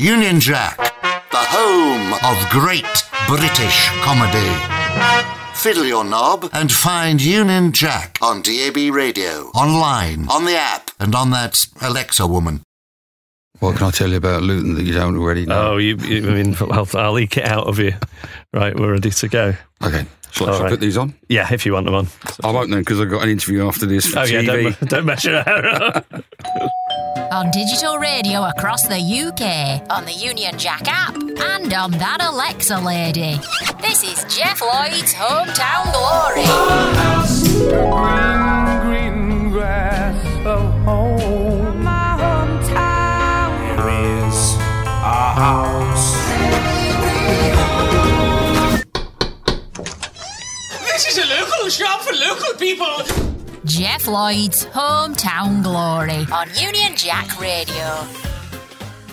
Union Jack, the home of great British comedy. Fiddle your knob and find Union Jack on DAB radio, online, on the app, and on that Alexa woman. What can I tell you about Luton that you don't already know? Oh, you, you I mean, I'll, I'll eke it out of you. Right, we're ready to go. Okay. Shall, I- All shall I put these on? Yeah, if you want them on. I won't then because I've got an interview after this for Oh, yeah, don't, don't mess your hair On digital radio across the UK, on the Union Jack app, and on that Alexa lady. This is Jeff Lloyd's Hometown Glory. green grass of home. My hometown. Here is our house. This is a local shop for local people. Jeff Lloyd's Hometown Glory on Union Jack Radio.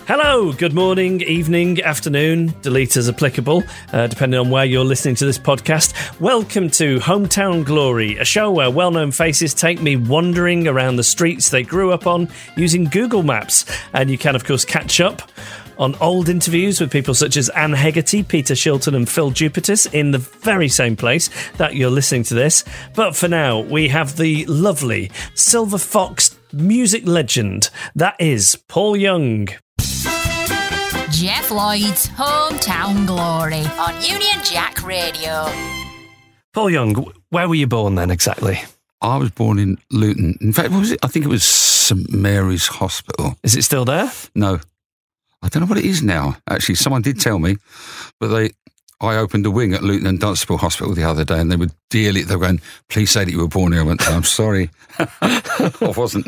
Hello, good morning, evening, afternoon, delete as applicable, uh, depending on where you're listening to this podcast. Welcome to Hometown Glory, a show where well known faces take me wandering around the streets they grew up on using Google Maps. And you can, of course, catch up on old interviews with people such as Anne Hegarty, Peter Shilton, and Phil Jupitus in the very same place that you're listening to this. But for now, we have the lovely Silver Fox music legend that is Paul Young. Jeff Lloyd's Hometown Glory on Union Jack Radio. Paul Young, where were you born then exactly? I was born in Luton. In fact, what was it? I think it was St Mary's Hospital. Is it still there? No, I don't know what it is now. Actually, someone did tell me, but they. I opened a wing at Luton and Dunstable Hospital the other day, and they were dearly. They were going, "Please say that you were born here." I went, "I'm sorry, I wasn't."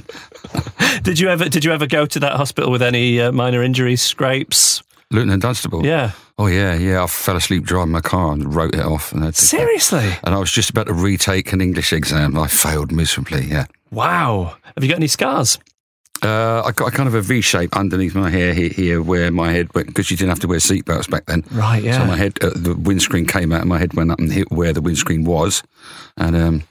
Did you ever did you ever go to that hospital with any uh, minor injuries, scrapes? Luton and Dunstable. Yeah. Oh yeah, yeah. I fell asleep driving my car and wrote it off. And, Seriously? and I was just about to retake an English exam. I failed miserably. Yeah. Wow. Have you got any scars? Uh, I got a kind of a V shape underneath my hair here, here where my head went because you didn't have to wear seatbelts back then. Right, yeah. So my head, uh, the windscreen came out, and my head went up and hit where the windscreen was, and um,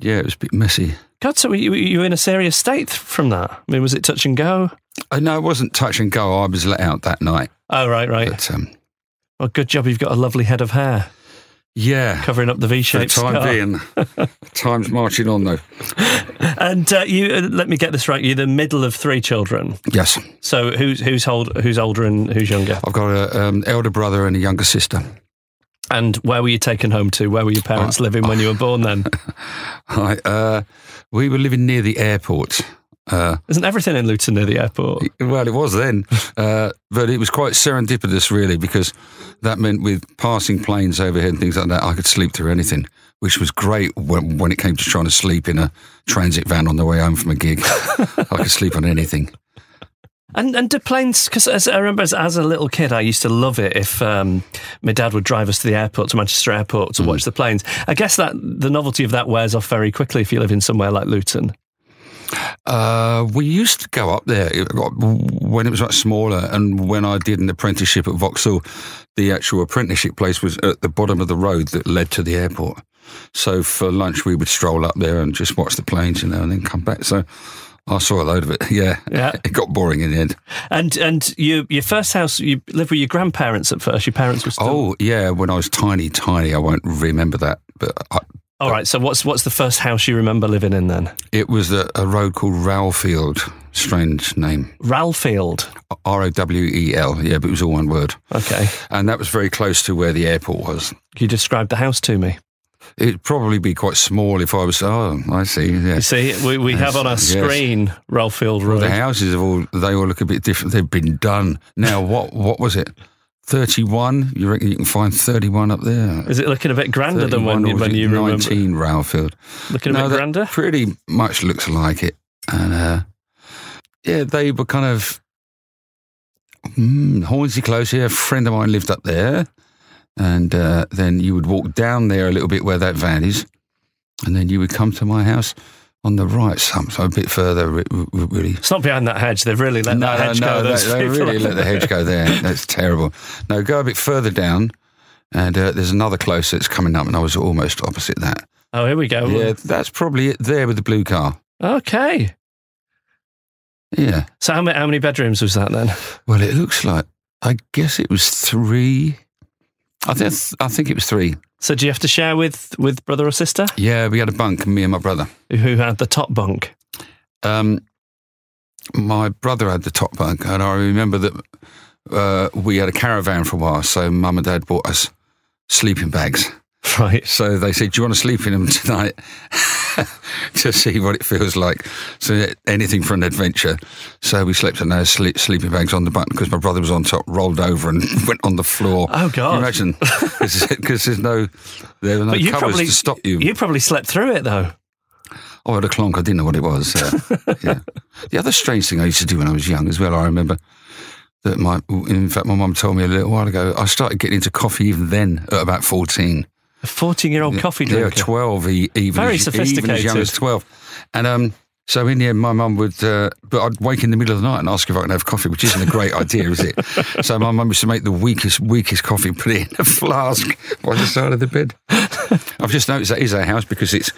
yeah, it was a bit messy. God, so were you, were you in a serious state from that? I mean, was it touch and go? I know it wasn't touch and go. I was let out that night, Oh, right, right. but um, Well, good job you've got a lovely head of hair yeah, covering up the for the V-shaped time scar. being, time's marching on though. And uh, you, uh, let me get this right. You're the middle of three children. Yes, So who's who's old, who's older and who's younger? I've got an um, elder brother and a younger sister. And where were you taken home to? Where were your parents living when you were born? Then I, uh, we were living near the airport. Uh, isn't everything in Luton near the airport? Well, it was then, uh, but it was quite serendipitous, really, because that meant with passing planes overhead and things like that, I could sleep through anything, which was great when, when it came to trying to sleep in a transit van on the way home from a gig. I could sleep on anything. And and do planes? Because as I remember, as, as a little kid, I used to love it if um, my dad would drive us to the airport, to Manchester Airport, to watch the planes. I guess that the novelty of that wears off very quickly if you live in somewhere like Luton. Uh, we used to go up there when it was much smaller, and when I did an apprenticeship at Vauxhall, the actual apprenticeship place was at the bottom of the road that led to the airport. So for lunch, we would stroll up there and just watch the planes, you know, and then come back. So I saw a load of it. Yeah, Yeah. It got boring in the end. And and you, your first house, you lived with your grandparents at first. Your parents were still. Oh yeah, when I was tiny, tiny, I won't remember that, but I, All right. So what's what's the first house you remember living in then? it was a, a road called Rowelfield. Strange name, Rowelfield. R O W E L. Yeah, but it was all one word, Okay. and that was very close to where the airport was. Can you describe the house to me? It'd probably be quite small if I was. Oh, I see. Yeah. You see, we, we have on our Yes. screen Rowelfield Well, Road. the houses have all they all look a bit different. They've been done now. What what was it? Thirty one. You reckon you can find thirty one up there? Is it looking a bit grander than 31 when you, when you remember? nineteen Rowelfield. Looking a no, bit that grander. pretty much looks like it. And uh, yeah, they were kind of mm, Hornsey Close here. A friend of mine lived up there, and uh, then you would walk down there a little bit where that van is, and then you would come to my house on the right, some so a bit further. re- re- Really, It's not behind that hedge. They've really let that hedge go. they, Those they people. really let the hedge go there. That's terrible. No, go a bit further down, and uh, there's another close that's coming up, and I was almost opposite that. Oh, here we go. Yeah, that's probably it there with the blue car. Okay. Yeah. So how many, how many bedrooms was that then? Well, it looks like I guess it was three. I think I think it was three. So do you have to share with with brother or sister Yeah, we had a bunk, me and my brother. who had the top bunk? Um, my brother had the top bunk, and I remember that uh, we had a caravan for a while. So mum and dad bought us sleeping bags. Right. So they said, "Do you want to sleep in them tonight to see what it feels like?" So anything for an adventure. So we slept in those sleep, sleeping bags on the bunk because my brother was on top, rolled over, and went on the floor. Oh, God. imagine? Because there's no there were no covers probably to stop you. You probably slept through it though. Oh, I had a clonk. I didn't know what it was. Uh, yeah. The other strange thing I used to do when I was young as well, I remember that my, in fact, my mum told me a little while ago, I started getting into coffee even then at about 14. A fourteen-year-old coffee Yeah, drinker. 12, e- even, Very as, even as young as 12. And um, so in the end, my mum would, uh, but I'd wake in the middle of the night and ask if I can have coffee, which isn't a great idea, is it? So my mum used to make the weakest, weakest coffee, and put it in a flask by the side of the bed. I've just noticed that is our house because it's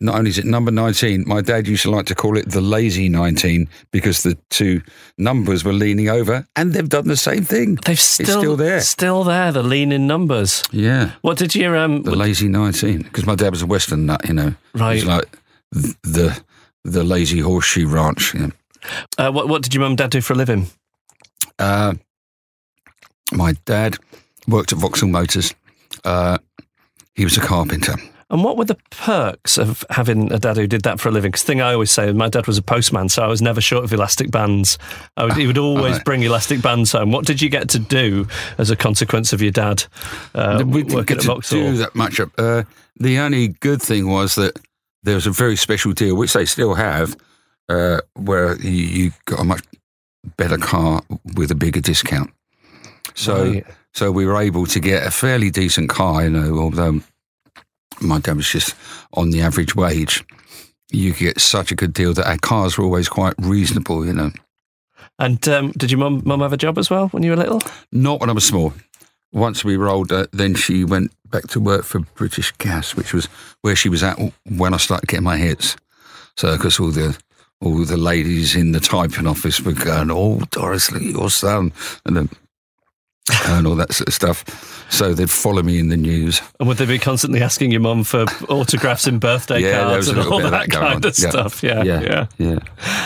not only is it number 19, my dad used to like to call it the lazy 19 because the two numbers were leaning over and they've done the same thing. They've still it's still there. Still there. The leaning numbers. Yeah. What did you um? The lazy 19 because my dad was a western nut, you know. Right. He's like the the lazy horseshoe ranch. Yeah. Uh, what what did your mum and dad do for a living? Uh, my dad worked at Vauxhall Motors. Uh, he was a carpenter. And what were the perks of having a dad who did that for a living? Because the thing I always say, my dad was a postman, so I was never short of elastic bands. I would, he would always Right. bring elastic bands home. What did you get to do as a consequence of your dad uh, we didn't working get to do that much. Uh, the only good thing was that there was a very special deal, which they still have, uh, where you, you got a much better car with a bigger discount. So, Right. so we were able to get a fairly decent car. You know, although my dad was just on the average wage. You could get such a good deal that our cars were always quite reasonable. You know, And um, did your mum mum have a job as well when you were little? Not when I was small. Once we were older, then she went back to work for British Gas, which was where she was at when I started getting my hits. So, because all the all the ladies in the typing office were going, "Oh, Doris, look at your son," and then and all that sort of stuff. So they'd follow me in the news. And would they be constantly asking your mum for autographs and birthday Yeah, cards and all that, that kind on. of Yeah. stuff? Yeah, yeah, yeah. yeah.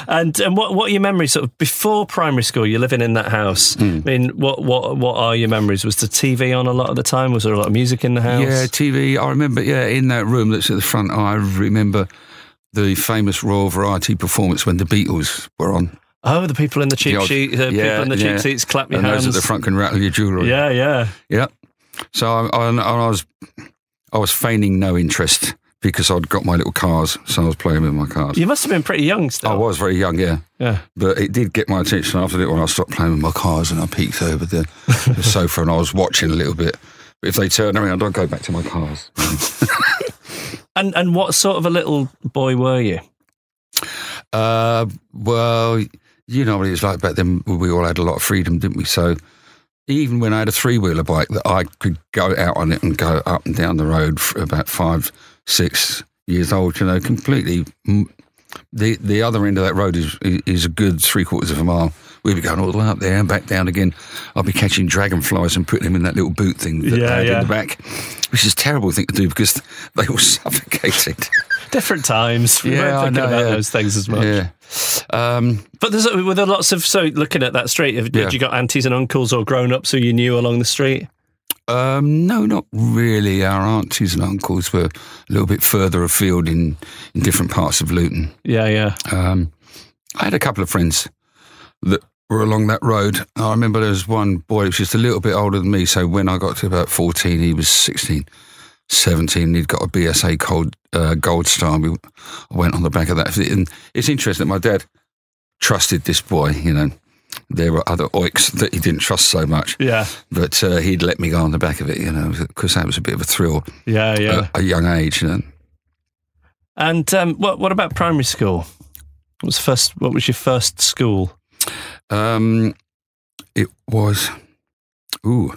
And and what what are your memories sort of before primary school? You're living in that house. Hmm. I mean, what what what are your memories? Was the TV on a lot of the time? Was there a lot of music in the house? Yeah, TV. I remember, yeah, in that room that's at the front, I remember the famous Royal Variety performance when the Beatles were on. Oh, the people in the cheap The old- sheet, the yeah, people in the yeah. cheap seats, clap your and hands. those at the front can rattle your jewellery. Yeah, yeah. Yeah. So I, I, I was I was feigning no interest because I'd got my little cars, so I was playing with my cars. You must have been pretty young still. I was very young, yeah, Yeah. but it did get my attention after a little. When I stopped playing with my cars and I peeked over the, the sofa and I was watching a little bit. But if they turn around, I'd go back to my cars. And and what sort of a little boy were you? Uh, well, you know what it was like back then. We all had a lot of freedom, didn't we? So even when I had a three wheeler bike that I could go out on it and go up and down the road for about five, six years old, you know, completely. The the other end of that road is is a good three quarters of a mile. We'd be going all the way up there and back down again. I'd be catching dragonflies and putting them in that little boot thing that Yeah, they had yeah. in the back, which is a terrible thing to do because they all suffocated. Different times. We Yeah, weren't I thinking know, about yeah. those things as much. Yeah. Um, But there's were there lots of so looking at that street. Have, Yeah. Did you got aunties and uncles or grown ups who you knew along the street? Um, no, not really. Our aunties and uncles were a little bit further afield in, in different parts of Luton. Yeah, yeah. Um, I had a couple of friends that were along that road. I remember there was one boy who was just a little bit older than me. So when I got to about 14, he was 16, 17. He'd got a BSA gold, uh, gold star. We I went on the back of that. And it's interesting that my dad trusted this boy, you know. There were other oiks that he didn't trust so much. Yeah, But uh, he'd let me go on the back of it, you know, because that was a bit of a thrill yeah, yeah. at a young age, you know. and um, what what about primary school? What was first? What was your first school? Um, it was, ooh,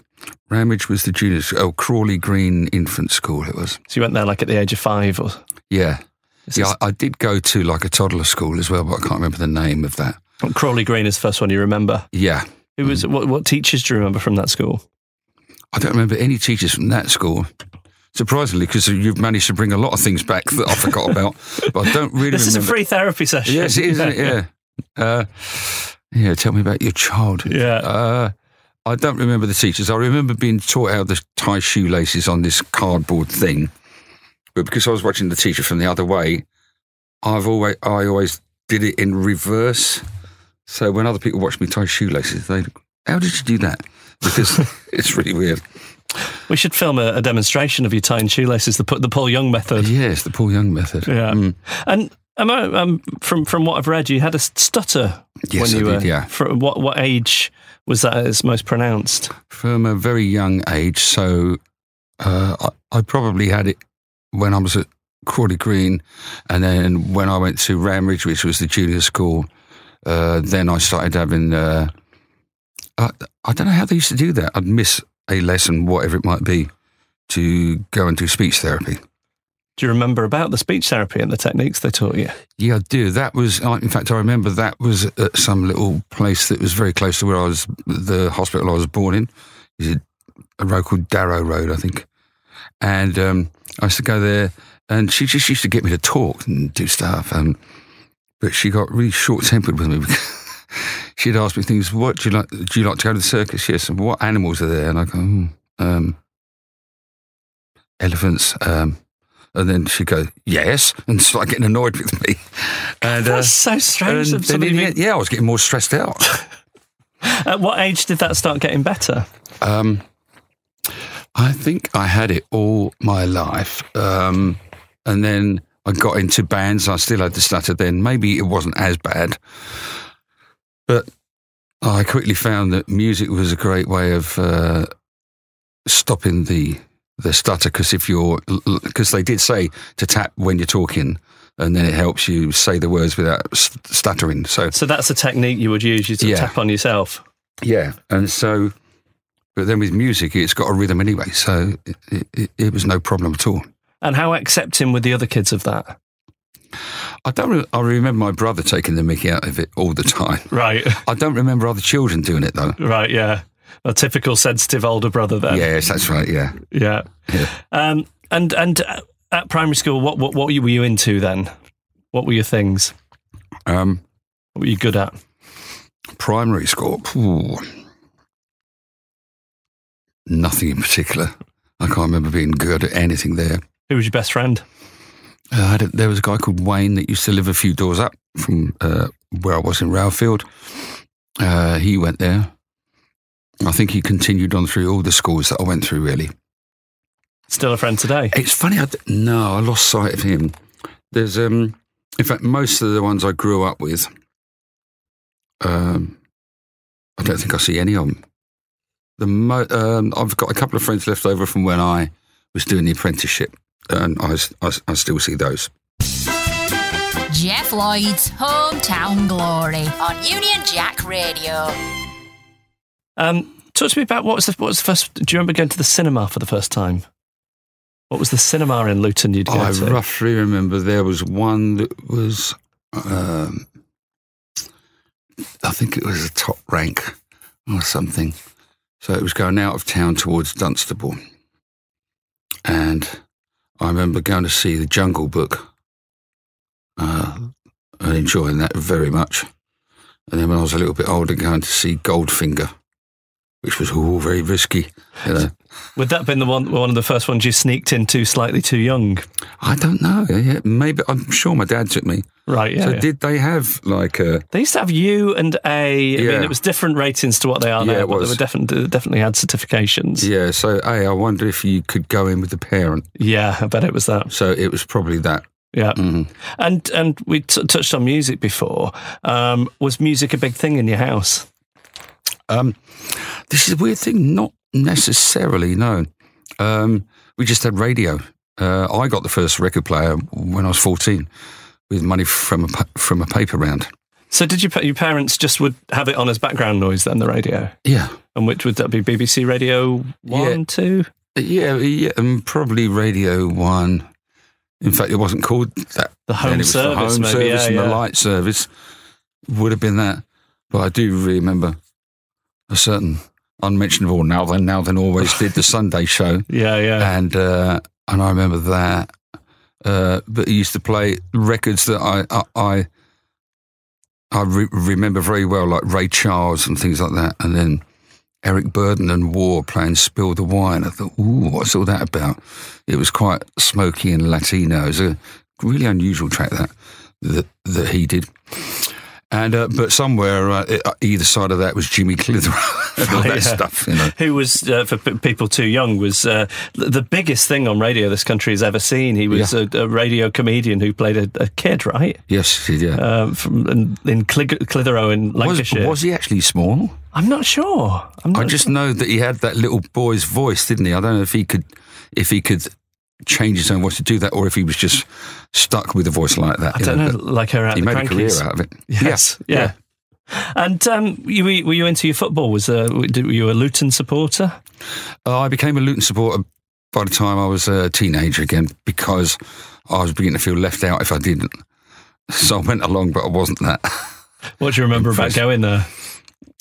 Ramridge was the junior, oh, Crawley Green Infant School it was. So you went there like at the age of five, or Yeah. Is Yeah, I, I did go to like a toddler school as well, but I can't remember the name of that. Crawley Green is the first one you remember. Yeah. Who was what? What teachers do you remember from that school? I don't remember any teachers from that school. Surprisingly, because you've managed to bring a lot of things back that I forgot about, but I don't really This is a free therapy session. Yes, it is, isn't it? Yeah. Uh, yeah, tell me about your childhood. Yeah. Uh, I don't remember the teachers. I remember being taught how to tie shoelaces on this cardboard thing. But because I was watching the teacher from the other way, I've always I always did it in reverse. So when other people watch me tie shoelaces, they how did you do that? Because it's really weird. We should film a, a demonstration of you tying shoelaces, the, the Paul Young method. Yes, the Paul Young method. Yeah. Mm. And am I, um, from from what I've read, you had a stutter Yes, when you I were. did, yeah. For what what age was that as most pronounced? from a very young age. So uh, I, I probably had it when I was at Crawley Green, and then when I went to Ramridge, which was the junior school, uh, then I started having. Uh, I, I don't know how they used to do that. I'd miss a lesson, whatever it might be, to go and do speech therapy. Do you remember about the speech therapy and the techniques they taught you? Yeah, I do. That was, in fact, I remember that was at some little place that was very close to where I was, the hospital I was born in. Is a road called Darrow Road, I think. And um, I used to go there, and she just used to get me to talk and do stuff. Um, but she got really short tempered with me. She'd ask me things. What do you like? Do you like to go to the circus? Yes. And what animals are there? And I go, "Hmm, um, elephants. Um, and then she'd go, yes, and start getting annoyed with me. And uh, That's so strange. and then in the end- yeah, I was getting more stressed out. At what age did that start getting better? Um, I think I had it all my life. Um, and then I got into bands. I still had the stutter then. Maybe it wasn't as bad. But I quickly found that music was a great way of uh, stopping the the stutter because if you're because they did say to tap when you're talking and then it helps you say the words without stuttering so So that's a technique you would use. You to Yeah. tap on yourself. Yeah, and so, but then with music, it's got a rhythm anyway, so it, it, it was no problem at all. And how accepting were the other kids of that? I don't. Re- I remember my brother taking the mickey out of it all the time. Right, I don't remember other children doing it though. right, yeah. A typical sensitive older brother then. yes, that's right. Yeah, Yeah. Yeah. Um, and and at primary school, what, what what were you into then? What were your things? um, What were you good at? primary school. Ooh. Nothing in particular. I can't remember being good at anything there. Who was your best friend? Uh, I had a, there was a guy called Wayne that used to live a few doors up from uh, where I was in Rowelfield. Uh, he went there. I think he continued on through all the schools that I went through, really. Still a friend today? It's funny, I d- no, I lost sight of him. There's, um, in fact, most of the ones I grew up with, um, I don't think I see any of them. The mo- um, I've got a couple of friends left over from when I was doing the apprenticeship, and I still see those. Jeff Lloyd's Hometown Glory on Union Jack Radio. Um, talk to me about what was the what was the first? Do you remember going to the cinema for the first time? What was the cinema in Luton you'd go I to? roughly remember there was one that was, um, I think it was a top rank or something. So it was going out of town towards Dunstable. And I remember going to see The Jungle Book uh, and enjoying that very much. And then when I was a little bit older, going to see Goldfinger, which was all very risky. You know. Would that have been the one one of the first ones you sneaked into slightly too young? I don't know. Yeah, maybe I'm sure my dad took me. Right. Yeah. so yeah. did they have like a? They used to have U and A. I mean, Yeah. it was different ratings to what they are Yeah, now, it but was. they were definitely definitely had certifications. Yeah. So A, I wonder if you could go in with the parent. Yeah, I bet it was that. So it was probably that. Yeah, Mhm. and and we t- touched on music before. Um, was music a big thing in your house? Um, this is a weird thing. Not necessarily. No. Um, we just had radio. Uh, I got the first record player when I was 14 with money from a from a paper round. So did your your parents just would have it on as background noise then the radio? Yeah. And which would that be? BBC Radio one, Yeah. two? Yeah, yeah, and probably Radio One. In fact, it wasn't called that. The home then. Service, the home maybe, service yeah, and yeah. the light service would have been that. But I do remember a certain unmentionable now then now then always did the Sunday show, Yeah, yeah. and uh, and I remember that. Uh, but he used to play records that I I I, I re- remember very well, like Ray Charles and things like that, and then. Eric Burdon and War playing Spill the Wine. I thought, ooh, what's all that about? It was quite smoky and Latino. It was a really unusual track that that, that he did. And uh, but somewhere uh, uh, either side of that was Jimmy Clitheroe and all Right, that yeah. stuff. You know, Who was, uh, for p- people too young, was uh, the biggest thing on radio this country has ever seen. He was Yeah. a, a radio comedian who played a, a kid, right? yes, yeah. Um, from in, in Clig- Clitheroe in was, Lancashire. was he actually small? I'm not sure. I'm not I just sure. know that he had that little boy's voice, didn't he? I don't know if he could, if he could change his own voice to do that, or if he was just stuck with a voice like that. I don't know, but like her out He the made a career out of it. Yes, yeah. And um, you, were were you into your football? Was uh, were you a Luton supporter? Uh, I became a Luton supporter by the time I was a teenager again because I was beginning to feel left out if I didn't. So I went along, but I wasn't that. What do you remember about going there?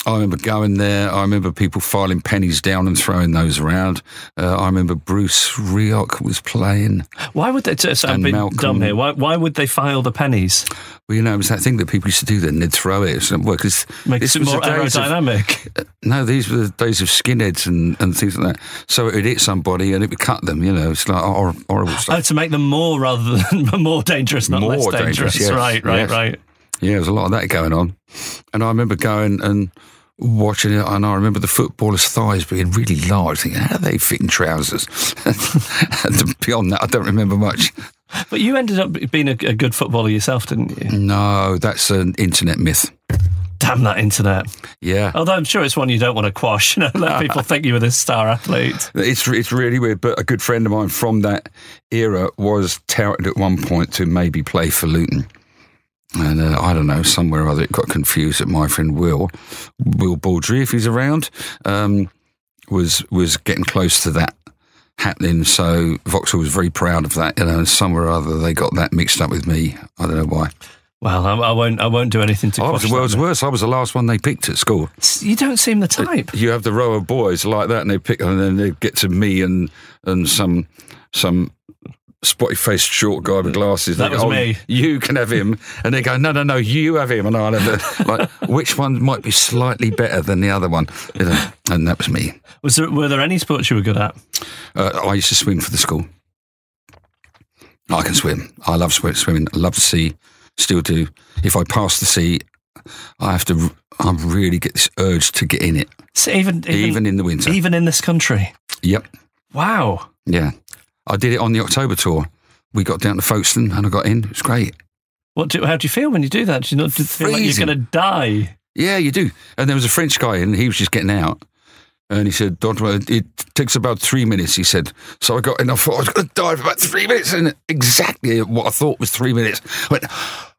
I remember going there. I remember people filing pennies down and throwing those around. Uh, I remember Bruce Rioch was playing. Why would they? So I've been Malcolm- dumb here. Why, why would they file the pennies? Well, you know, it was that thing that people used to do then. They'd throw it. So, well, 'cause Makes this it was more days of- aerodynamic. no, these were the days of skinheads and, and things like that. So it would hit somebody and it would cut them, you know. It's like horrible stuff. Oh, to make them more rather than more dangerous, not More less dangerous. dangerous, yes, Right, right, yes. right. Yeah, there was a lot of that going on. And I remember going and watching it, and I remember the footballers' thighs being really large, thinking, how do they fit in trousers? and beyond that, I don't remember much. But you ended up being a, a good footballer yourself, didn't you? No, that's an internet myth. Damn that internet. Yeah. Although I'm sure it's one you don't want to quash. You know, let people think you were this star athlete. It's it's really weird, but a good friend of mine from that era was touted at one point to maybe play for Luton. And uh, I don't know, somewhere or other it got confused that my friend Will, Will Baldry, if he's around, um, was was getting close to that happening. So Vauxhall was very proud of that. You know, and somewhere or other they got that mixed up with me. I don't know why. Well, I, I won't. I won't do anything to I was the world's that. worst. I was the last one they picked at school. You don't seem the type. you have the row of boys like that, and they pick, and then they get to me and and some some spotty faced short guy with glasses. That was go, "Oh, me." You can have him, and they go, no, no, no, you have him, and I'll have it. Like which one might be slightly better than the other one? And that was me. Was there, were there any sports you were good at? Uh, I used to swim for the school. I can swim. I love swim, swimming. I love the sea. Still do. If I pass the sea, I have to. I really get this urge to get in it, So even, even even in the winter. even in this country. Yep. Wow. Yeah. I did it on the October tour. We got down to Folkestone and I got in. It was great. What do, how do you feel when you do that? Do you not do you feel like you're going to die? Yeah, you do. And there was a French guy and he was just getting out. And he said, Don't worry, it takes about three minutes, he said. So I got in, I thought I was going to die for about three minutes. And exactly what I thought was three minutes. I went,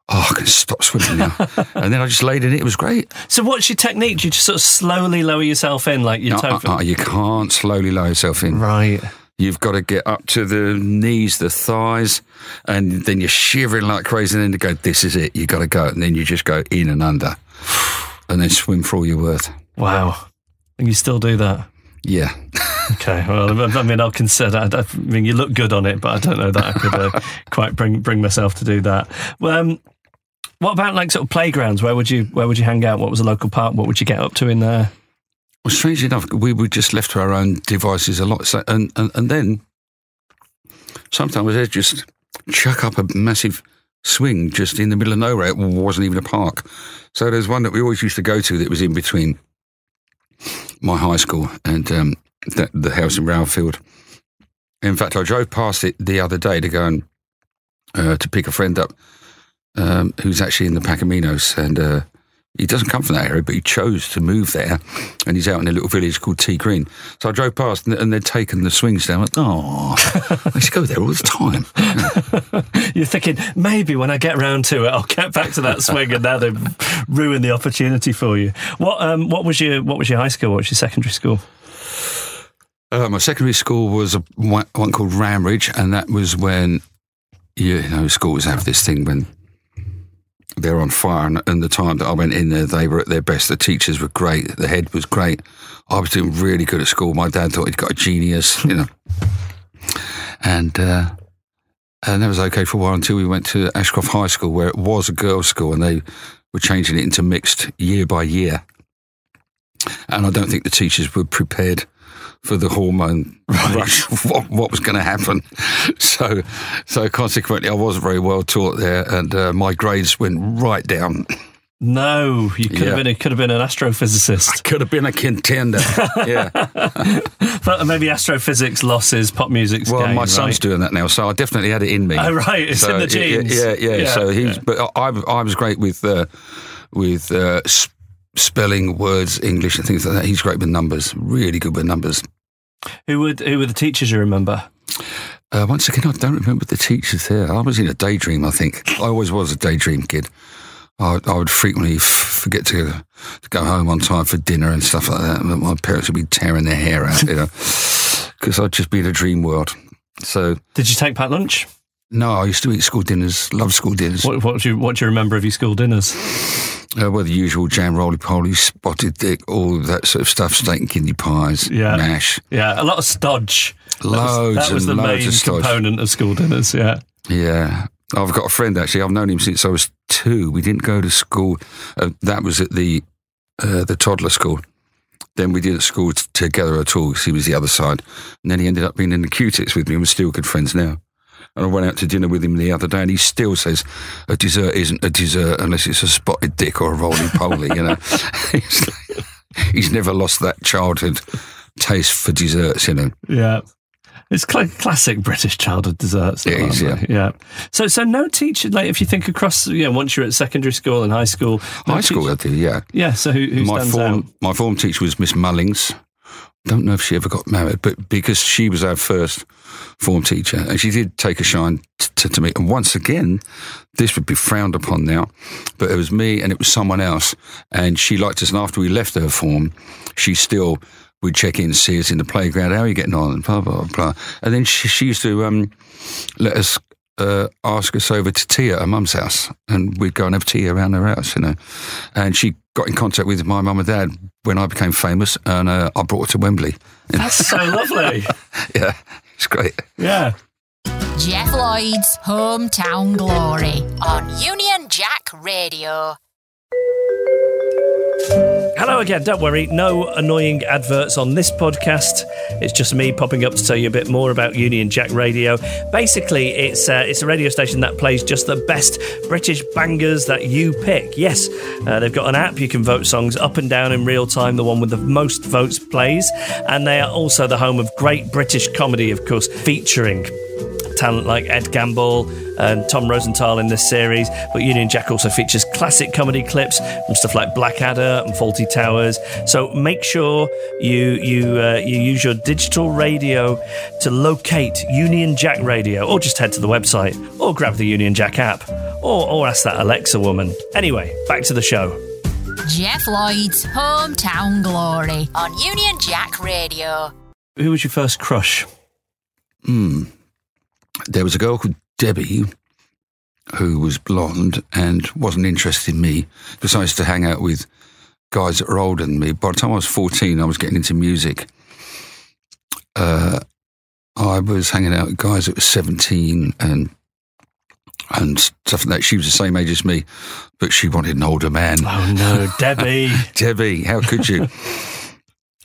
Oh, I can stop swimming now. and then I just laid in it. It was great. So what's your technique? Do you just sort of slowly lower yourself in, like you're toe? uh, uh, you can't slowly lower yourself in. Right. You've got to get up to the knees, the thighs, and then you're shivering like crazy. And then to go, this is it. You've got to go, and then you just go in and under, and then swim for all you're worth. Wow. And you still do that? Yeah, Okay. Well, I I mean, I'll consider. I I mean, you look good on it, but I don't know that I could uh, quite bring bring myself to do that. Well, um, what about like sort of playgrounds? Where would you Where would you hang out? What was the local park? What would you get up to in there? Well, strangely enough, we were just left to our own devices a lot. So, and, and, and then sometimes they'd just chuck up a massive swing just in the middle of nowhere. It wasn't even a park. So there's one that we always used to go to that was in between my high school and um, the, the house in Rowelfield. In fact, I drove past it the other day to go and uh, to pick a friend up um, who's actually in the Pacaminos, and uh, he doesn't come from that area, but he chose to move there, and he's out in a little village called Tea Green. So I drove past, and, and they'd taken the swings down. Oh, I used to go there all the time. You're thinking maybe when I get round to it, I'll get back to that swing, and now they've ruined the opportunity for you. What um What was your What was your high school? What was your secondary school? Uh, my secondary school was a, one one called Ramridge, and that was when you know schools have this thing when they're on fire. And, and the time that I went in there, they were at their best. The teachers were great. The head was great. I was doing really good at school. My dad thought he'd got a genius, you know. And uh, and that was okay for a while until we went to Ashcroft High School, where it was a girls' school, and they were changing it into mixed year by year. And I don't think the teachers were prepared for the hormone rush what, what was going to happen. So, so consequently, I wasn't very well taught there, and uh, my grades went right down. No, you could Yeah. have been. A, could have been an astrophysicist. Could have been a contender. yeah. But maybe astrophysics losses pop music's Well, game, my son's right? doing that now, so I definitely had it in me. Oh, right, it's in the genes. Yeah, yeah. Yeah, so he's, yeah. but I, I was great with uh, with uh, spelling words, English, and things like that. He's great with numbers, really good with numbers. Who would who were the teachers you remember? Uh, once again, I don't remember the teachers there. I was in a daydream, I think. I always was a daydream kid. I, I would frequently f- forget to, to go home on time for dinner and stuff like that. And my parents would be tearing their hair out, you know, because I'd just be in a dream world. So, Did you take packed lunch? no, I used to eat school dinners, love school dinners. What, what do you what do you remember of your school dinners? Uh, well, the usual jam, roly poly, spotted dick, all that sort of stuff, steak and kidney pies, Yeah. mash. Yeah, a lot of stodge. That was- Loads That was, the loads main of component of school dinners. Yeah. Yeah. I've got a friend actually. I've known him since I was two. We didn't go to school. Uh, that was at the uh, the toddler school. Then we didn't school t- together at all 'cause he was the other side. And then he ended up being in the Q-tips with me and we're still good friends now. And I went out to dinner with him the other day and he still says a dessert isn't a dessert unless it's a spotted dick or a roly poly, you know. he's, he's never lost that childhood taste for desserts, you know. Yeah. It's cl- classic British childhood desserts. It is, yeah. So, so no teacher. Like, if you think across, yeah, once you're at secondary school and high school, no High school, I teacher- did, yeah. yeah. So, who, who my form out? my form teacher was Miss Mullings. Don't know if she ever got married, but because she was our first form teacher, and she did take a shine t- to, to me. And once again, this would be frowned upon now, but it was me and it was someone else, and she liked us. And after we left her form, she still would check in, see us in the playground. How are you getting on? And blah blah blah. And then she, she used to um, let us uh, ask us over to tea at her mum's house, and we'd go and have tea around her house, you know. And she got in contact with my mum and dad when I became famous, and uh, I brought her to Wembley. That's so lovely. yeah, it's great. Yeah. Jeff Lloyd's Hometown Glory on Union Jack Radio. Hello again. Don't worry, no annoying adverts on this podcast. It's just me popping up to tell you a bit more about Union Jack Radio. Basically, it's uh, it's a radio station that plays just the best British bangers that you pick. Yes, uh, they've got an app you can vote songs up and down in real time. The one with the most votes plays, and they are also the home of great British comedy, of course, featuring talent like Ed Gamble and Tom Rosenthal in this series. But Union Jack also features classic comedy clips from stuff like Blackadder and Fawlty Towers. So make sure you you uh, you use your digital radio to locate Union Jack Radio, or just head to the website, or grab the Union Jack app, or or ask that Alexa woman. Anyway, back to the show. Jeff Lloyd's Hometown Glory on Union Jack Radio. Who was your first crush? There was a girl called Debbie who was blonde and wasn't interested in me because I used to hang out with guys that were older than me. By the time I was 14, I was getting into music. Uh, I was hanging out with guys that were 17 and and stuff like that. She was the same age as me, but she wanted an older man. Oh no, Debbie. Debbie, how could you?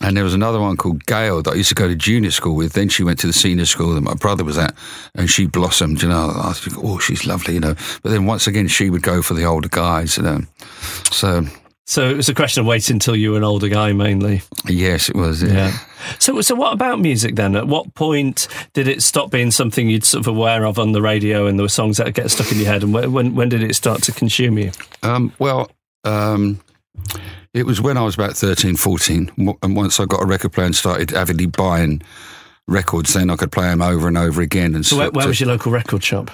And there was another one called Gail that I used to go to junior school with. Then she went to the senior school that my brother was at, and she blossomed. You know, I think, oh, she's lovely. You know, but then once again, she would go for the older guys. You know, so So it was a question of waiting until you were an older guy, mainly. yes, it was. Yeah. Yeah. So, so what about music then? At what point did it stop being something you'd sort of aware of on the radio, and there were songs that get stuck in your head? And when, when, when did it start to consume you? Um, well, um, it was when I was about 13, 14. And once I got a record player and started avidly buying records, then I could play them over and over again. And So, where, where was your local record shop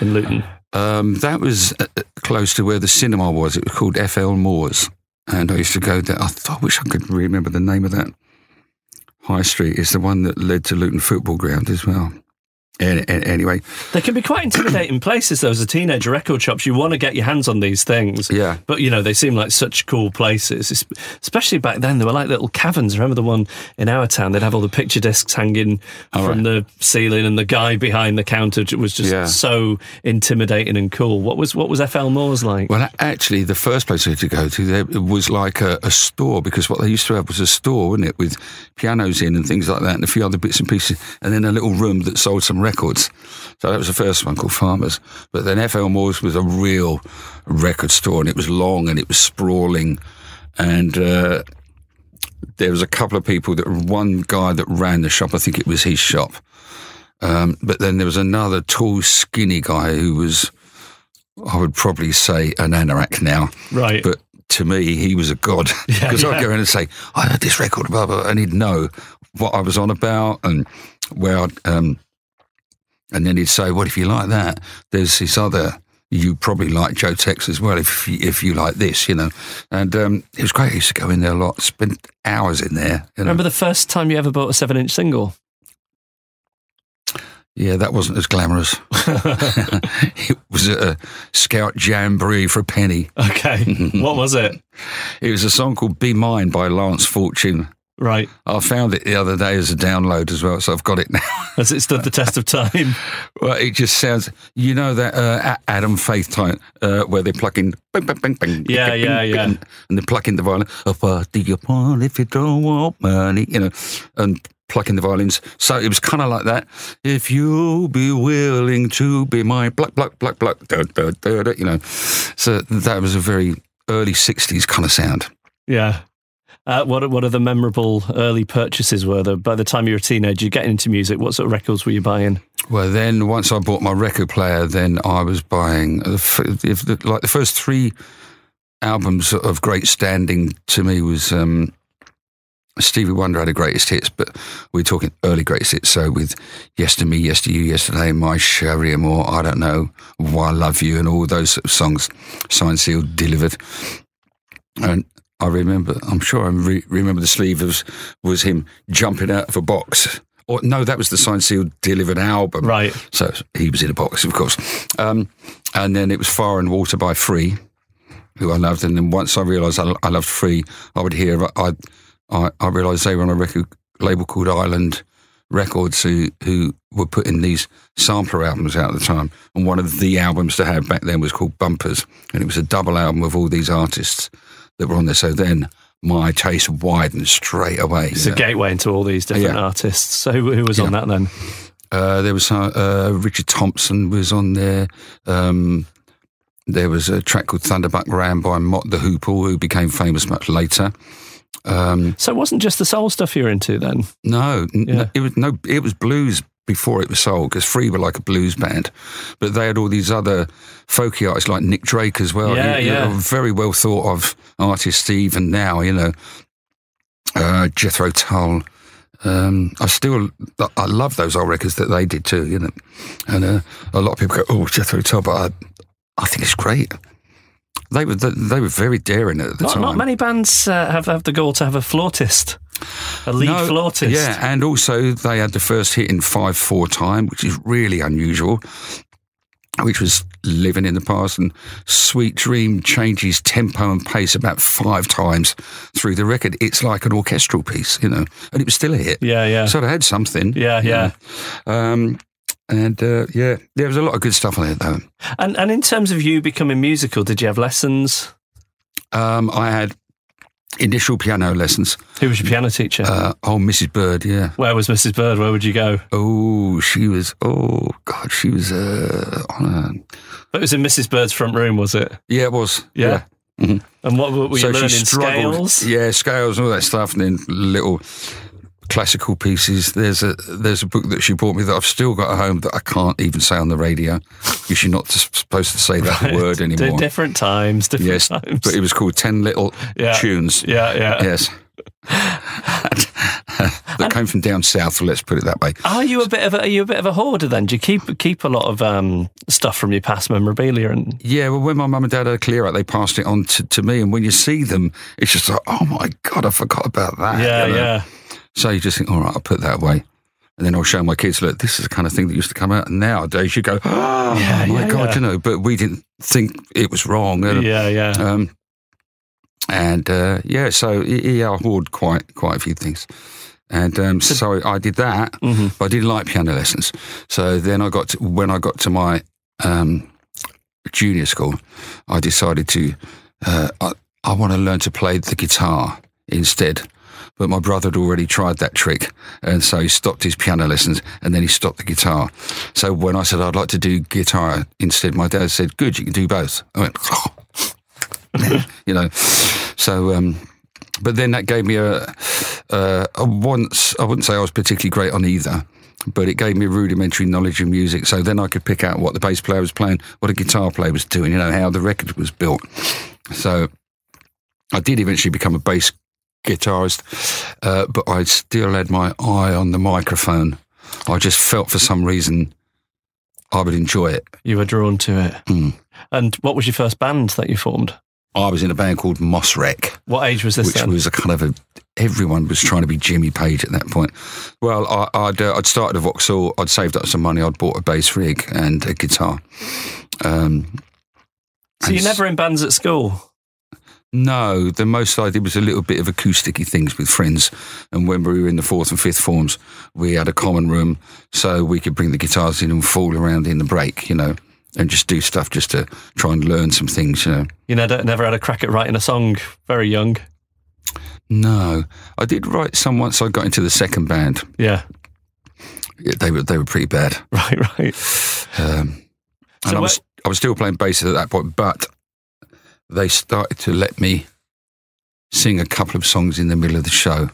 in Luton? Um, that was uh, uh, close to where the cinema was. It was called FL Moores. And I used to go there. I, I wish I could remember the name of that. High Street is the one that led to Luton Football Ground as well. Any, any- anyway, They can be quite intimidating places, though, as a teenager. Record shops, you want to get your hands on these things. Yeah. But, you know, they seem like such cool places. Es- Especially back then, they were like little caverns. Remember the one in our town? They'd have all the picture discs hanging from the ceiling, and the guy behind the counter was just Yeah. so intimidating and cool. What was what was FL Moore's like? Well, actually, the first place I had to go to there was like a, a store because what they used to have was a store, wasn't it, with pianos in and things like that, and a few other bits and pieces, and then a little room that sold some records. So that was the first one called Farmers. But then FL Moore's was a real record store, and it was long and it was sprawling, and. Uh, there was a couple of people that one guy that ran the shop. I think it was his shop. Um, but then there was another tall, skinny guy who was, I would probably say, an anorak now. Right. But to me, he was a god because I'd go in and say, "I heard this record, blah blah," and he'd know what I was on about and where I'd. Um, and then he'd say, "What if you like that? There's this other." You probably like Joe Tex as well if you, if you like this, you know. And um, it was great. I used to go in there a lot, spent hours in there. You know. Remember the first time you ever bought a seven inch single? Yeah, that wasn't as glamorous. it was a Scout Jamboree for a penny. Okay. what was it? It was a song called Be Mine by Lance Fortune. Right. I found it the other day as a download as well, so I've got it now. Has it stood the test of time? well, it just sounds, you know, that uh, Adam Faith type uh, where they're plucking, bing, bing, bing, bing, Yeah, bing, yeah, bing, yeah. bing, and they're plucking the violin. Oh, what do you want if you don't want money? You know, and plucking the violins. So it was kind of like that. If you'll be willing to be my pluck, pluck, pluck, pluck, da, da, da, you know. So that was a very early 60s kind of sound. Yeah. Uh, what what are the memorable early purchases were there? By the time you were a teenager, you're getting into music, what sort of records were you buying? Well, then once I bought my record player, then I was buying if like the first three albums of great standing to me was um, Stevie Wonder had a greatest hits, but we're talking early greatest hits. So with Yester-Me, Yester-You, Yesterday, My Cherie Amour, I don't know, Why I Love You, and all those sort of songs, signed, sealed, delivered. And I remember, I'm sure I re- remember the sleeve was, was him jumping out of a box. Or no, that was the signed, sealed, delivered album. Right. So he was in a box, of course. Um, and then it was Fire and Water by Free, who I loved. And then once I realised I, I loved Free, I would hear, I, I, I realised they were on a record label called Island Records, who, who were putting these sampler albums out at the time. And one of the albums to have back then was called Bumpers. And it was a double album of all these artists that were on there. So then my taste widened straight away. It's a gateway into all these different Yeah. artists. So who, who was on that then? Uh, there was uh, uh, Richard Thompson was on there. Um, there was a track called Thunderbuck Ram by Mott the Hoople, who became famous much later. Um, So it wasn't just the soul stuff you were into then. no, Yeah. it was no, it was blues before it was sold because Free were like a blues band, but they had all these other folky artists like Nick Drake as well. Yeah, You- you yeah. know, very well thought of artists even now. You know, uh, Jethro Tull. Um, I still, I love those old records that they did too, you know. And uh, a lot of people go, "Oh, Jethro Tull," but I, I think it's great. They were, they were very daring at the Not, time. not many bands uh, have, have the goal to have a flautist, a lead No, flautist. Yeah, and also they had the first hit in five four time, which is really unusual. Which was living in the past, and Sweet Dream changes tempo and pace about five times through the record. It's like an orchestral piece, you know, and it was still a hit. Yeah, yeah. So they had something. Yeah, you yeah. know. Um, and uh, yeah, there was a lot of good stuff on it though. And and in terms of you becoming musical, did you have lessons? Um, I had initial piano lessons. Who was your piano teacher? Uh, oh, Mrs. Bird, yeah. Where was Mrs. Bird? Where would you go? Oh, she was. Oh God, she was. Uh, on a, It was in Mrs. Bird's front room, was it? yeah, it was. Yeah. Mhm. And what were, were you learning? Scales? Yeah, scales and all that stuff, and then little classical pieces. There's a there's a book that she bought me that I've still got at home that I can't even say on the radio because you're not supposed to say that word Di- anymore. different times, different yes, times. but it was called Ten Little Yeah. Tunes. yeah, yeah. Yes. that came from down south. Let's put it that way. Are you a bit of a, are you a bit of a hoarder then? Do you keep keep a lot of um, stuff from your past memorabilia and Yeah, well, when my mum and dad had a clear out, they passed it on to, to me. And when you see them, it's just like, oh my God, I forgot about that. yeah, you know? yeah. So you just think, all right, I'll put that away. And then I'll show my kids, look, this is the kind of thing that used to come out. And nowadays you go, oh, my yeah, God, yeah. you know, but we didn't think it was wrong. And, Yeah, yeah. Um, and uh, yeah, so yeah, I hoard quite quite a few things. And um, so I did that, Mm-hmm. but I didn't like piano lessons. So then I got to, when I got to my um, junior school, I decided to uh, I, I want to learn to play the guitar instead. But my brother had already tried that trick, and so he stopped his piano lessons, and then he stopped the guitar. So when I said I'd like to do guitar instead, my dad said, "Good, you can do both." I went, you know. So, um, but then that gave me a, a, a once. I wouldn't say I was particularly great on either, but it gave me rudimentary knowledge of music. So then I could pick out what the bass player was playing, what a guitar player was doing, you know, how the record was built. So I did eventually become a bass guitarist, uh, but I still had my eye on the microphone. I just felt for some reason I would enjoy it. You were drawn to it. Hmm. And what was your first band that you formed? I was in a band called Moss Wreck. What age was this which then? was a kind of a everyone was trying to be Jimmy Page at that point. Well, I, I'd uh, I'd started a Vauxhall. I'd saved up some money. I'd bought a bass rig and a guitar. Um, so you're never in bands at school? No, the most I did was a little bit of acousticy things with friends. And when we were in the fourth and fifth forms, we had a common room so we could bring the guitars in and fool around in the break, you know, and just do stuff just to try and learn some things, you know. You never, never had a crack at writing a song very young? No, I did write some once I got into the second band. Yeah, Yeah, They were they were pretty bad. right, right. Um, and So I was I was still playing bass at that point, but they started to let me sing a couple of songs in the middle of the show.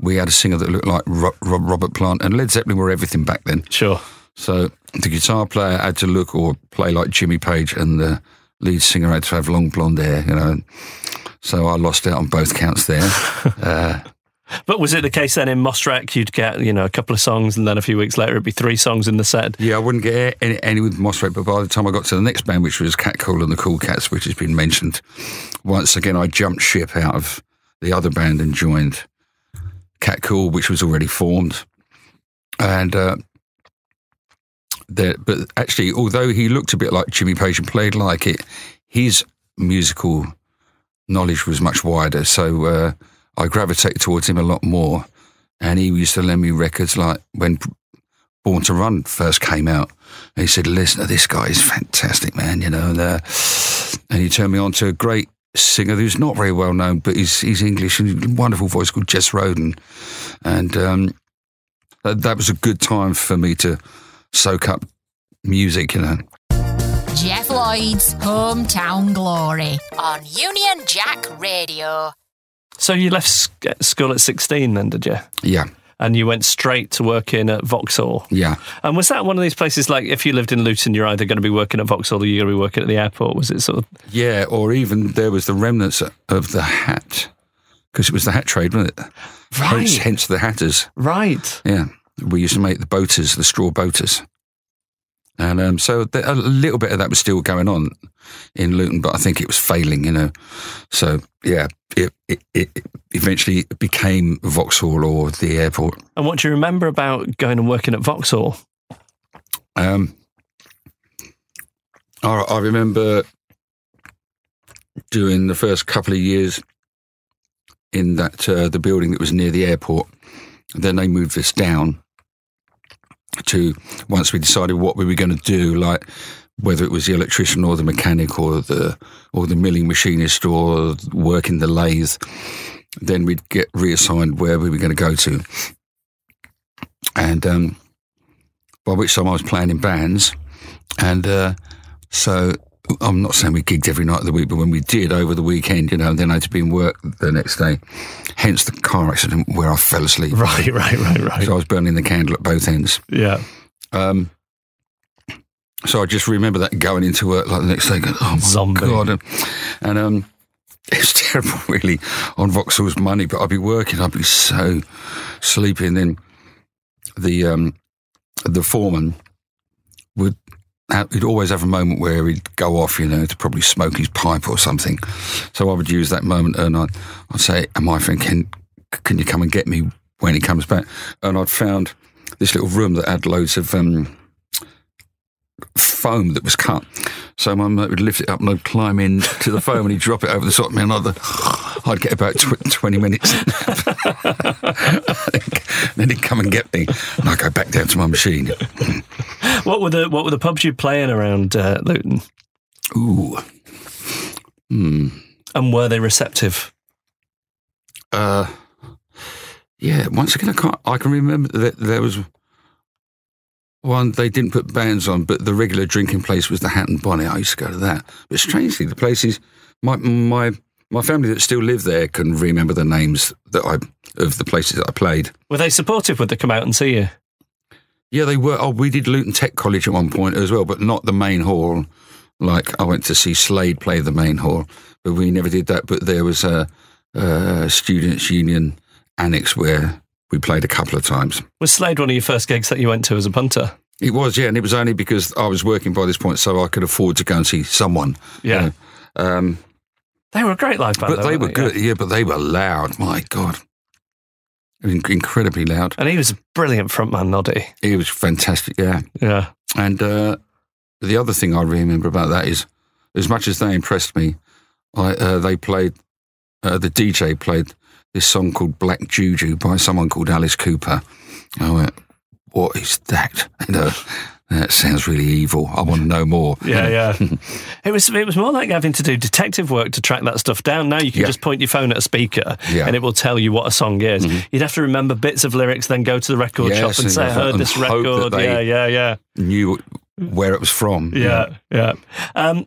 We had a singer that looked like Ro- Ro- Robert Plant, and Led Zeppelin were everything back then. Sure. So the guitar player had to look or play like Jimmy Page, and the lead singer had to have long blonde hair. You know, so I lost out on both counts there. uh, But was it the case then in Mostrek you'd get, you know, a couple of songs and then a few weeks later it'd be three songs in the set? Yeah, I wouldn't get any, any with Moss Rate, but by the time I got to the next band, which was Kat Kool and the Kool Kats, which has been mentioned, once again I jumped ship out of the other band and joined Cat Cool, which was already formed. And uh, there, but actually, although he looked a bit like Jimmy Page and played like it, his musical knowledge was much wider. So uh, I gravitated towards him a lot more. And he used to lend me records like when Born to Run first came out. And he said, "Listen this guy; he's fantastic, man." You know, and, uh, and he turned me on to a great singer who's not very well known, but he's he's English and wonderful voice called Jess Roden, and um, that, that was a good time for me to soak up music. You know, Jeff Lloyd's Hometown Glory on Union Jack Radio. So you left uh, school at 16 then, did you? yeah, And you went straight to working at Vauxhall. yeah. And was that one of these places like if you lived in Luton, you're either going to be working at Vauxhall or you're going to be working at the airport? Was it sort of. Yeah, or even there was the remnants of the hat because it was the hat trade, wasn't it? Hence, Right. hence the hatters. Right. Yeah, we used to make the boaters, the straw boaters, and um, so a little bit of that was still going on in Luton, but I think it was failing, you know. So yeah, it it, it eventually became Vauxhall or the airport. And what do you remember about going and working at Vauxhall? Um, I, I remember doing the first couple of years in that uh, the building that was near the airport. Then they moved us down to once we decided what we were going to do, like whether it was the electrician or the mechanic or the or the milling machinist or working the lathe. Then we'd get reassigned where we were going to go to, and um, by which time I was playing in bands, and uh, so I'm not saying we gigged every night of the week, but when we did over the weekend, you know, then I had to be in work the next day. Hence the car accident where I fell asleep. Right, right, right, right. So I was burning the candle at both ends. Yeah. Um, so I just remember that going into work like the next day, going, oh my Zombie. god, and, and um, it was terrible, really, on Vauxhall's money. But I'd be working, I'd be so sleepy, and then the um, the foreman He'd always have a moment where he'd go off, you know, to probably smoke his pipe or something. So I would use that moment and I'd, I'd say, "My friend thinking? Can you come and get me when he comes back?" And I'd found this little room that had loads of um, foam that was cut. So my mate would lift it up and I'd climb in to the foam and he'd drop it over the top of me and I'd, I'd get about tw- 20 minutes. then he'd come and get me and I'd go back down to my machine. What were the what were the pubs you playing around uh, Luton, Ooh. and were they receptive? Uh, yeah, once again, I, can't, I can remember that there was one, they didn't put bands on, but the regular drinking place was the Hat and Bonnet. I used to go to that. But strangely, the places, my, my, my family that still live there can remember the names that I, of the places that I played. Were they supportive? Would they come out and see you? Yeah, they were. Oh, we did Luton Tech College at one point as well, but not the main hall. Like I went to see Slade play the main hall, but we never did that. But there was a, a students' union annex where we played a couple of times. Was Slade one of your first gigs that you went to as a punter? It was, yeah, and it was only because I was working by this point, so I could afford to go and see someone. Yeah. you know. Um, They were a great live band. but though, they were good, yeah. But they were loud. My God, In- incredibly loud. And he was a brilliant frontman, Noddy. He was fantastic, yeah. Yeah. And uh, the other thing I remember about that is, as much as they impressed me, I, uh, they played, uh, the DJ played this song called Black Juju by someone called Alice Cooper. I went, what is that? You know, that sounds really evil. I want to know more. Yeah, yeah. it was it was more like having to do detective work to track that stuff down. Now you can Yeah. just point your phone at a speaker Yeah. and it will tell you what a song is. You'd have to remember bits of lyrics, then go to the record Yes, shop and and say, I heard this record. Yeah, yeah, yeah. Knew where it was from. Yeah, yeah. Um,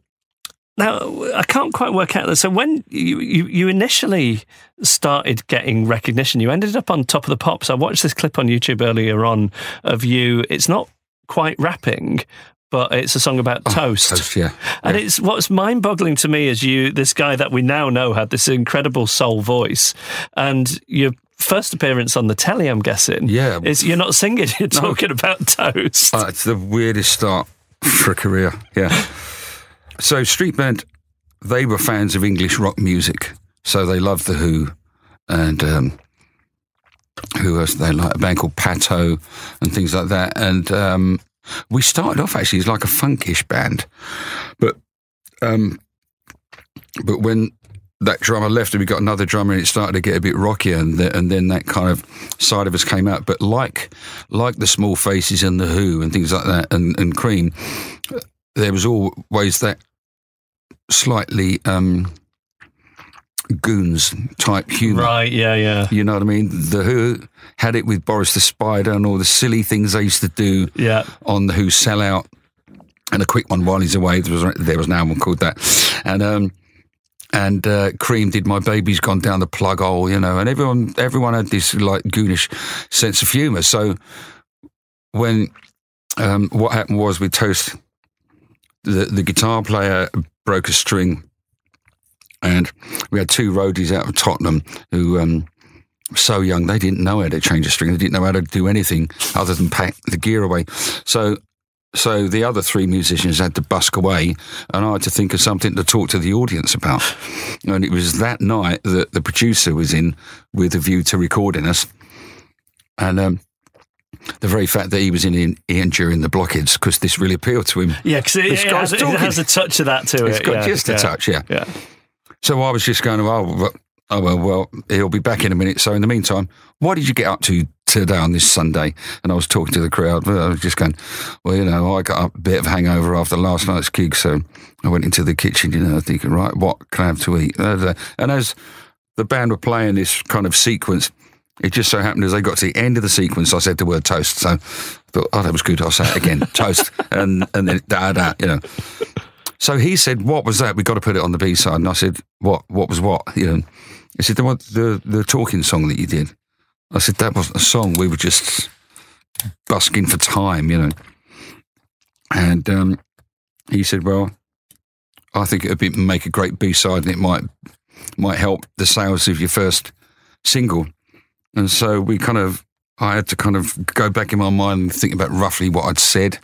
now I can't quite work out. this. So when you, you you initially started getting recognition, you ended up on top of the pops. I watched this clip on YouTube earlier on of you. It's not quite rapping, but it's a song about toast. Toast, yeah. And Yeah. it's what's mind-boggling to me is you, this guy that we now know had this incredible soul voice, and your first appearance on the telly, I'm guessing, Yeah. is you're not singing, you're talking about toast. Uh, it's the weirdest start for a career. Yeah. So Streetband, they were fans of English rock music, so they loved the Who, and um, who else? They like a band called Patto and things like that. And um, we started off actually as like a funkish band, but um, but when that drummer left and we got another drummer and it started to get a bit rockier and, the, and then that kind of side of us came out but like like the small faces and the who and things like that and, and cream there was always that slightly um goons type humor Right, yeah, yeah. you know what i mean the who had it with boris the spider and all the silly things they used to do Yeah. on the Who sellout, and a quick one while he's away. There was there was an album called that, and um, and uh, Cream did my baby's gone down the plug hole, you know, and everyone everyone had this like goonish sense of humour. So when um, what happened was with Toast, the the guitar player broke a string, and we had two roadies out of Tottenham who. Um, so young, they didn't know how to change a string. They didn't know how to do anything other than pack the gear away. So, so the other three musicians had to busk away, and I had to think of something to talk to the audience about. And it was that night that the producer was in with a view to recording us, and um, the very fact that he was in Ian, Ian Dury and the Blockheads because this really appealed to him. Yeah, because it, it has, it has a touch of that to It's it. got yeah, just a touch, yeah. Yeah. So I was just going, oh, well, oh well, well, he'll be back in a minute. So in the meantime, what did you get up to today on this Sunday? And I was talking to the crowd. I was just going, well, you know, I got a bit of hangover after last night's gig, so I went into the kitchen, you know, thinking, right, what can I have to eat? And as the band were playing this kind of sequence, it just so happened as they got to the end of the sequence, I said the word toast. So I thought, oh, that was good. I'll say it again, toast, and and then da da, you know. So he said, "What was that? We've got to put it on the B side." And I said, "What? What was what?" You know, he said, "The one- the the talking song that you did." I said, "That wasn't a song. We were just busking for time, you know." And um, he said, "Well, I think it would be, make a great B side, and it might might help the sales of your first single." And so we kind of, I had to kind of go back in my mind and think about roughly what I'd said.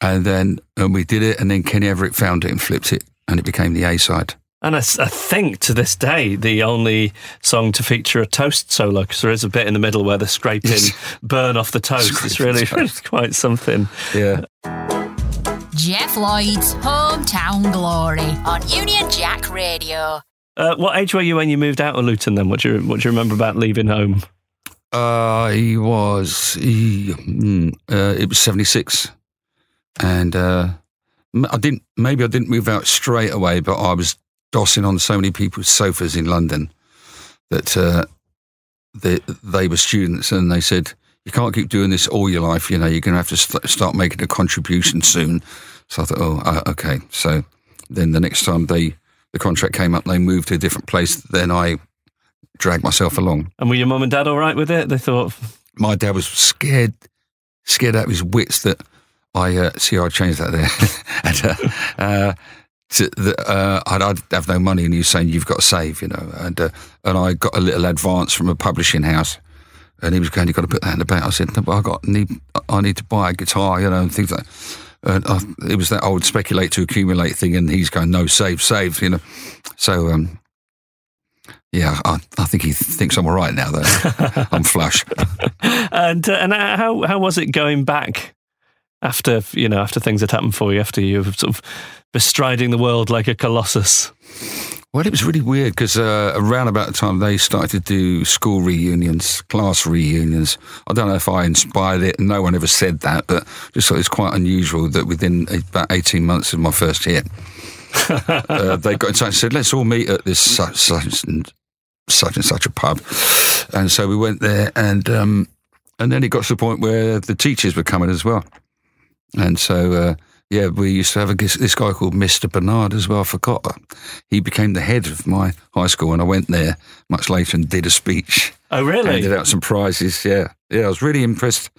And then and we did it, and then Kenny Everett found it and flipped it, and it became the A side. And I think to this day, the only song to feature a toast solo, because there is a bit in the middle where they're scraping burn off the toast. it's really, toast. really quite something. Yeah. Jeff Lloyd's Hometown Glory on Union Jack Radio. Uh, what age were you when you moved out of Luton then? What do you, what do you remember about leaving home? Uh, he was, he, mm, uh, it was 76. And uh, I didn't, maybe I didn't move out straight away, but I was dossing on so many people's sofas in London that uh, they, they were students and they said, you can't keep doing this all your life. You know, you're going to have to st- start making a contribution soon. So I thought, oh, uh, okay. So then the next time they, the contract came up, they moved to a different place. Then I dragged myself along. And were your mum and dad all right with it? They thought, my dad was scared, scared out of his wits that I uh, see. I changed that there, and uh, uh, to the, uh, I'd, I'd have no money, and he was saying you've got to save, you know, and uh, and I got a little advance from a publishing house, and he was going, you've got to put that in the bank. I said, no, but I got need, I need to buy a guitar, you know, and things like. And I, it was that old speculate to accumulate thing, and he's going, no, save, save, you know. So, um, yeah, I, I think he thinks I'm all right now, though. I'm flush. and uh, and how how was it going back after you know after things had happened for you after you were sort of bestriding the world like a colossus? Well, it was really weird because uh, around about the time they started to do school reunions, class reunions, I don't know if I inspired it. No one ever said that, but just thought it's quite unusual that within about 18 months of my first hit, uh, they got in touch and said, let's all meet at this such, such, and, such and such a pub. And so we went there and, um, and then it got to the point where the teachers were coming as well. And so, uh, yeah, we used to have a, this guy called Mr. Bernard as well. I forgot. He became the head of my high school, and I went there much later and did a speech, Oh, really? handed out some prizes. Yeah, yeah, I was really impressed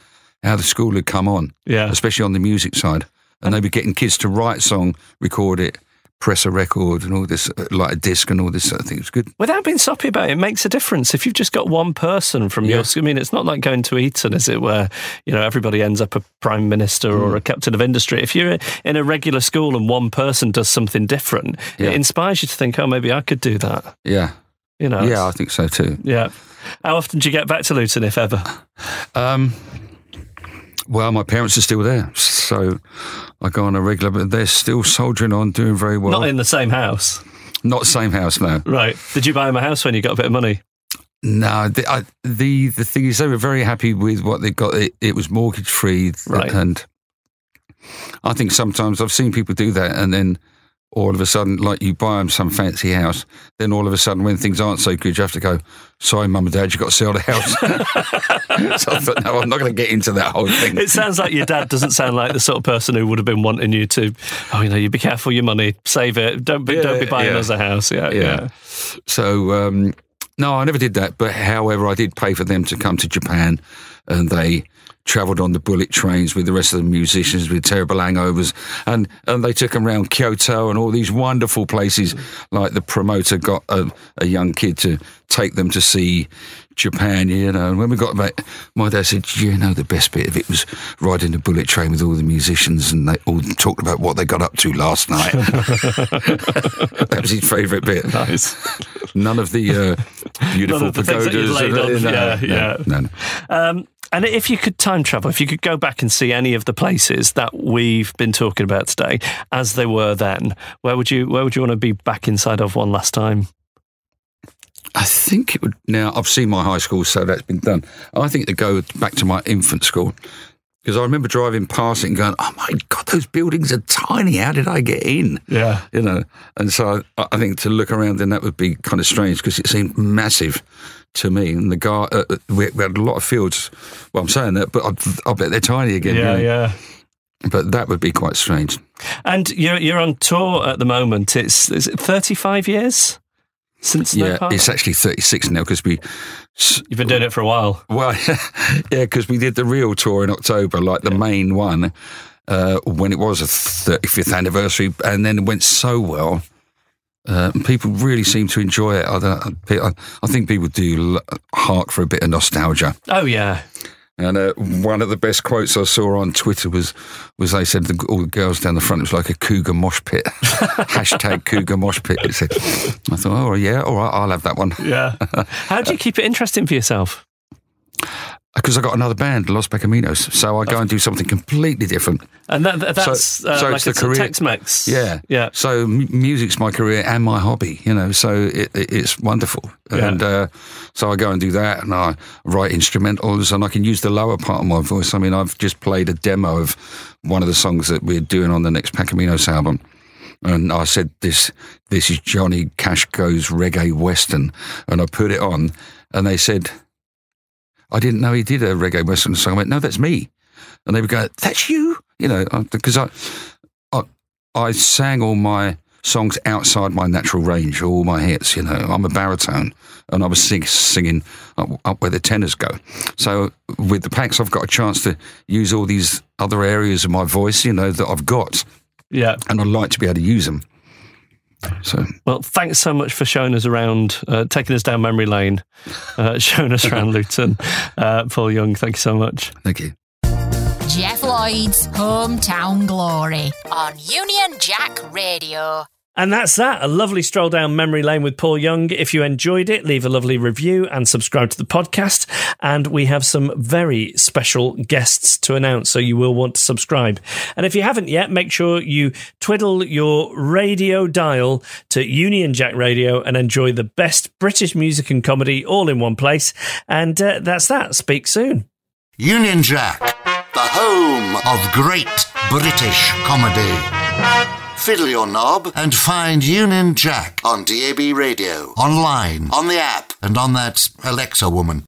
how the school had come on, Yeah. especially on the music side. And they were getting kids to write song, record it, press a record, and all this, uh, like a disc and all this sort of thing. It was good. Without being soppy about it, it makes a difference. If you've just got one person from your Yeah. school, I mean, it's not like going to Eton, is it, where, you know, everybody ends up a prime minister or Mm. a captain of industry. If you're in a regular school and one person does something different, Yeah. it inspires you to think, oh, maybe I could do that. Yeah, You know? yeah, I think so too. yeah. How often do you get back to Luton, if ever? Um, well, my parents are still there, so I go on a regular, but they're still soldiering on, doing very well. Not in the same house. Not same house, no. Right. Did you buy them a house when you got a bit of money? No, the, I, the the thing is, they were very happy with what they got. It, it was mortgage free, Right. and I think sometimes I've seen people do that, and then all of a sudden, like you buy them some fancy house, then all of a sudden, when things aren't so good, you have to go. Sorry, mum and dad, you've got to sell the house. so I thought, no, I'm not going to get into that whole thing. It sounds like your dad doesn't sound like the sort of person who would have been wanting you to, oh, you know, you be careful your money, save it, don't be, don't be buying yeah. us a house. Yeah, yeah. Yeah. So um, no, I never did that. But however, I did pay for them to come to Japan, and they travelled on the bullet trains with the rest of the musicians with terrible hangovers, and and they took them around Kyoto and all these wonderful places. Like the promoter got a, a young kid to take them to see. Japan, you know, and when we got back, my dad said, "You know, the best bit of it was riding the bullet train with all the musicians, and they all talked about what they got up to last night." that was his favourite bit. Nice. None of the uh, beautiful None of the things that pagodas. laid on. no, Yeah, no, yeah. No, no. Um, and if you could time travel, if you could go back and see any of the places that we've been talking about today as they were then, where would you where would you want to be back inside of one last time? I think it would. Now I've seen my high school, so that's been done. I think to go back to my infant school because I remember driving past it and going, "Oh my god, those buildings are tiny. How did I get in?" Yeah. You know, and so I, I think to look around then that would be kind of strange because it seemed massive to me. And the guy, uh, we, we had a lot of fields. Well, I'm saying that, but I, I bet they're tiny again. Yeah, know. yeah. But that would be quite strange. And you're you're on tour at the moment. It's is it 35 years since Yeah, it's actually 36 now because we You've been doing it for a while. Well, yeah, because we did the real tour in October, like the main one, uh, when it was a 35th anniversary, and then it went so well. Uh, people really seem to enjoy it. I, I, I think people do l- hark for a bit of nostalgia. Oh yeah. And uh, one of the best quotes I saw on Twitter was was they said the, all the girls down the front it was like a cougar mosh pit. Hashtag cougar mosh pit. It said. I thought, oh yeah, all right, I'll have that one. Yeah. How do you keep it interesting for yourself? Because I got another band, Los Pacaminos, so I go and do something completely different. And that, that- that's So- uh, so like it's the it's career- a Tex-Mex. Yeah, Yeah. So m- music's my career and my hobby, you know. So it, it, it's wonderful, Yeah. and uh, so I go and do that, and I write instrumentals, and I can use the lower part of my voice. I mean, I've just played a demo of one of the songs that we're doing on the next Pacaminos album. And I said, "This, this is Johnny Cash goes reggae western," and I put it on, and they said, "I didn't know he did a reggae western song." I went, "No, that's me," and they would go, "That's you," you know, because I, I, I sang all my songs outside my natural range, all my hits. You know, I'm a baritone, and I was sing, singing up, up where the tenors go. So with the packs, I've got a chance to use all these other areas of my voice, you know, that I've got, Yeah. and I'd like to be able to use them. So Well, thanks so much for showing us around, uh, taking us down memory lane, uh, showing us around Luton. Uh, Paul Young, thank you so much. thank you. Jeff Lloyd's Hometown Glory on Union Jack Radio. And that's that. A lovely stroll down memory lane with Paul Young. If you enjoyed it, leave a lovely review and subscribe to the podcast. And we have some very special guests to announce, so you will want to subscribe. And if you haven't yet, make sure you twiddle your radio dial to Union Jack Radio and enjoy the best British music and comedy all in one place. And uh, that's that. Speak soon. Union Jack, the home of great British comedy. Fiddle your knob and find Union Jack on DAB Radio, online, on the app, and on that Alexa woman.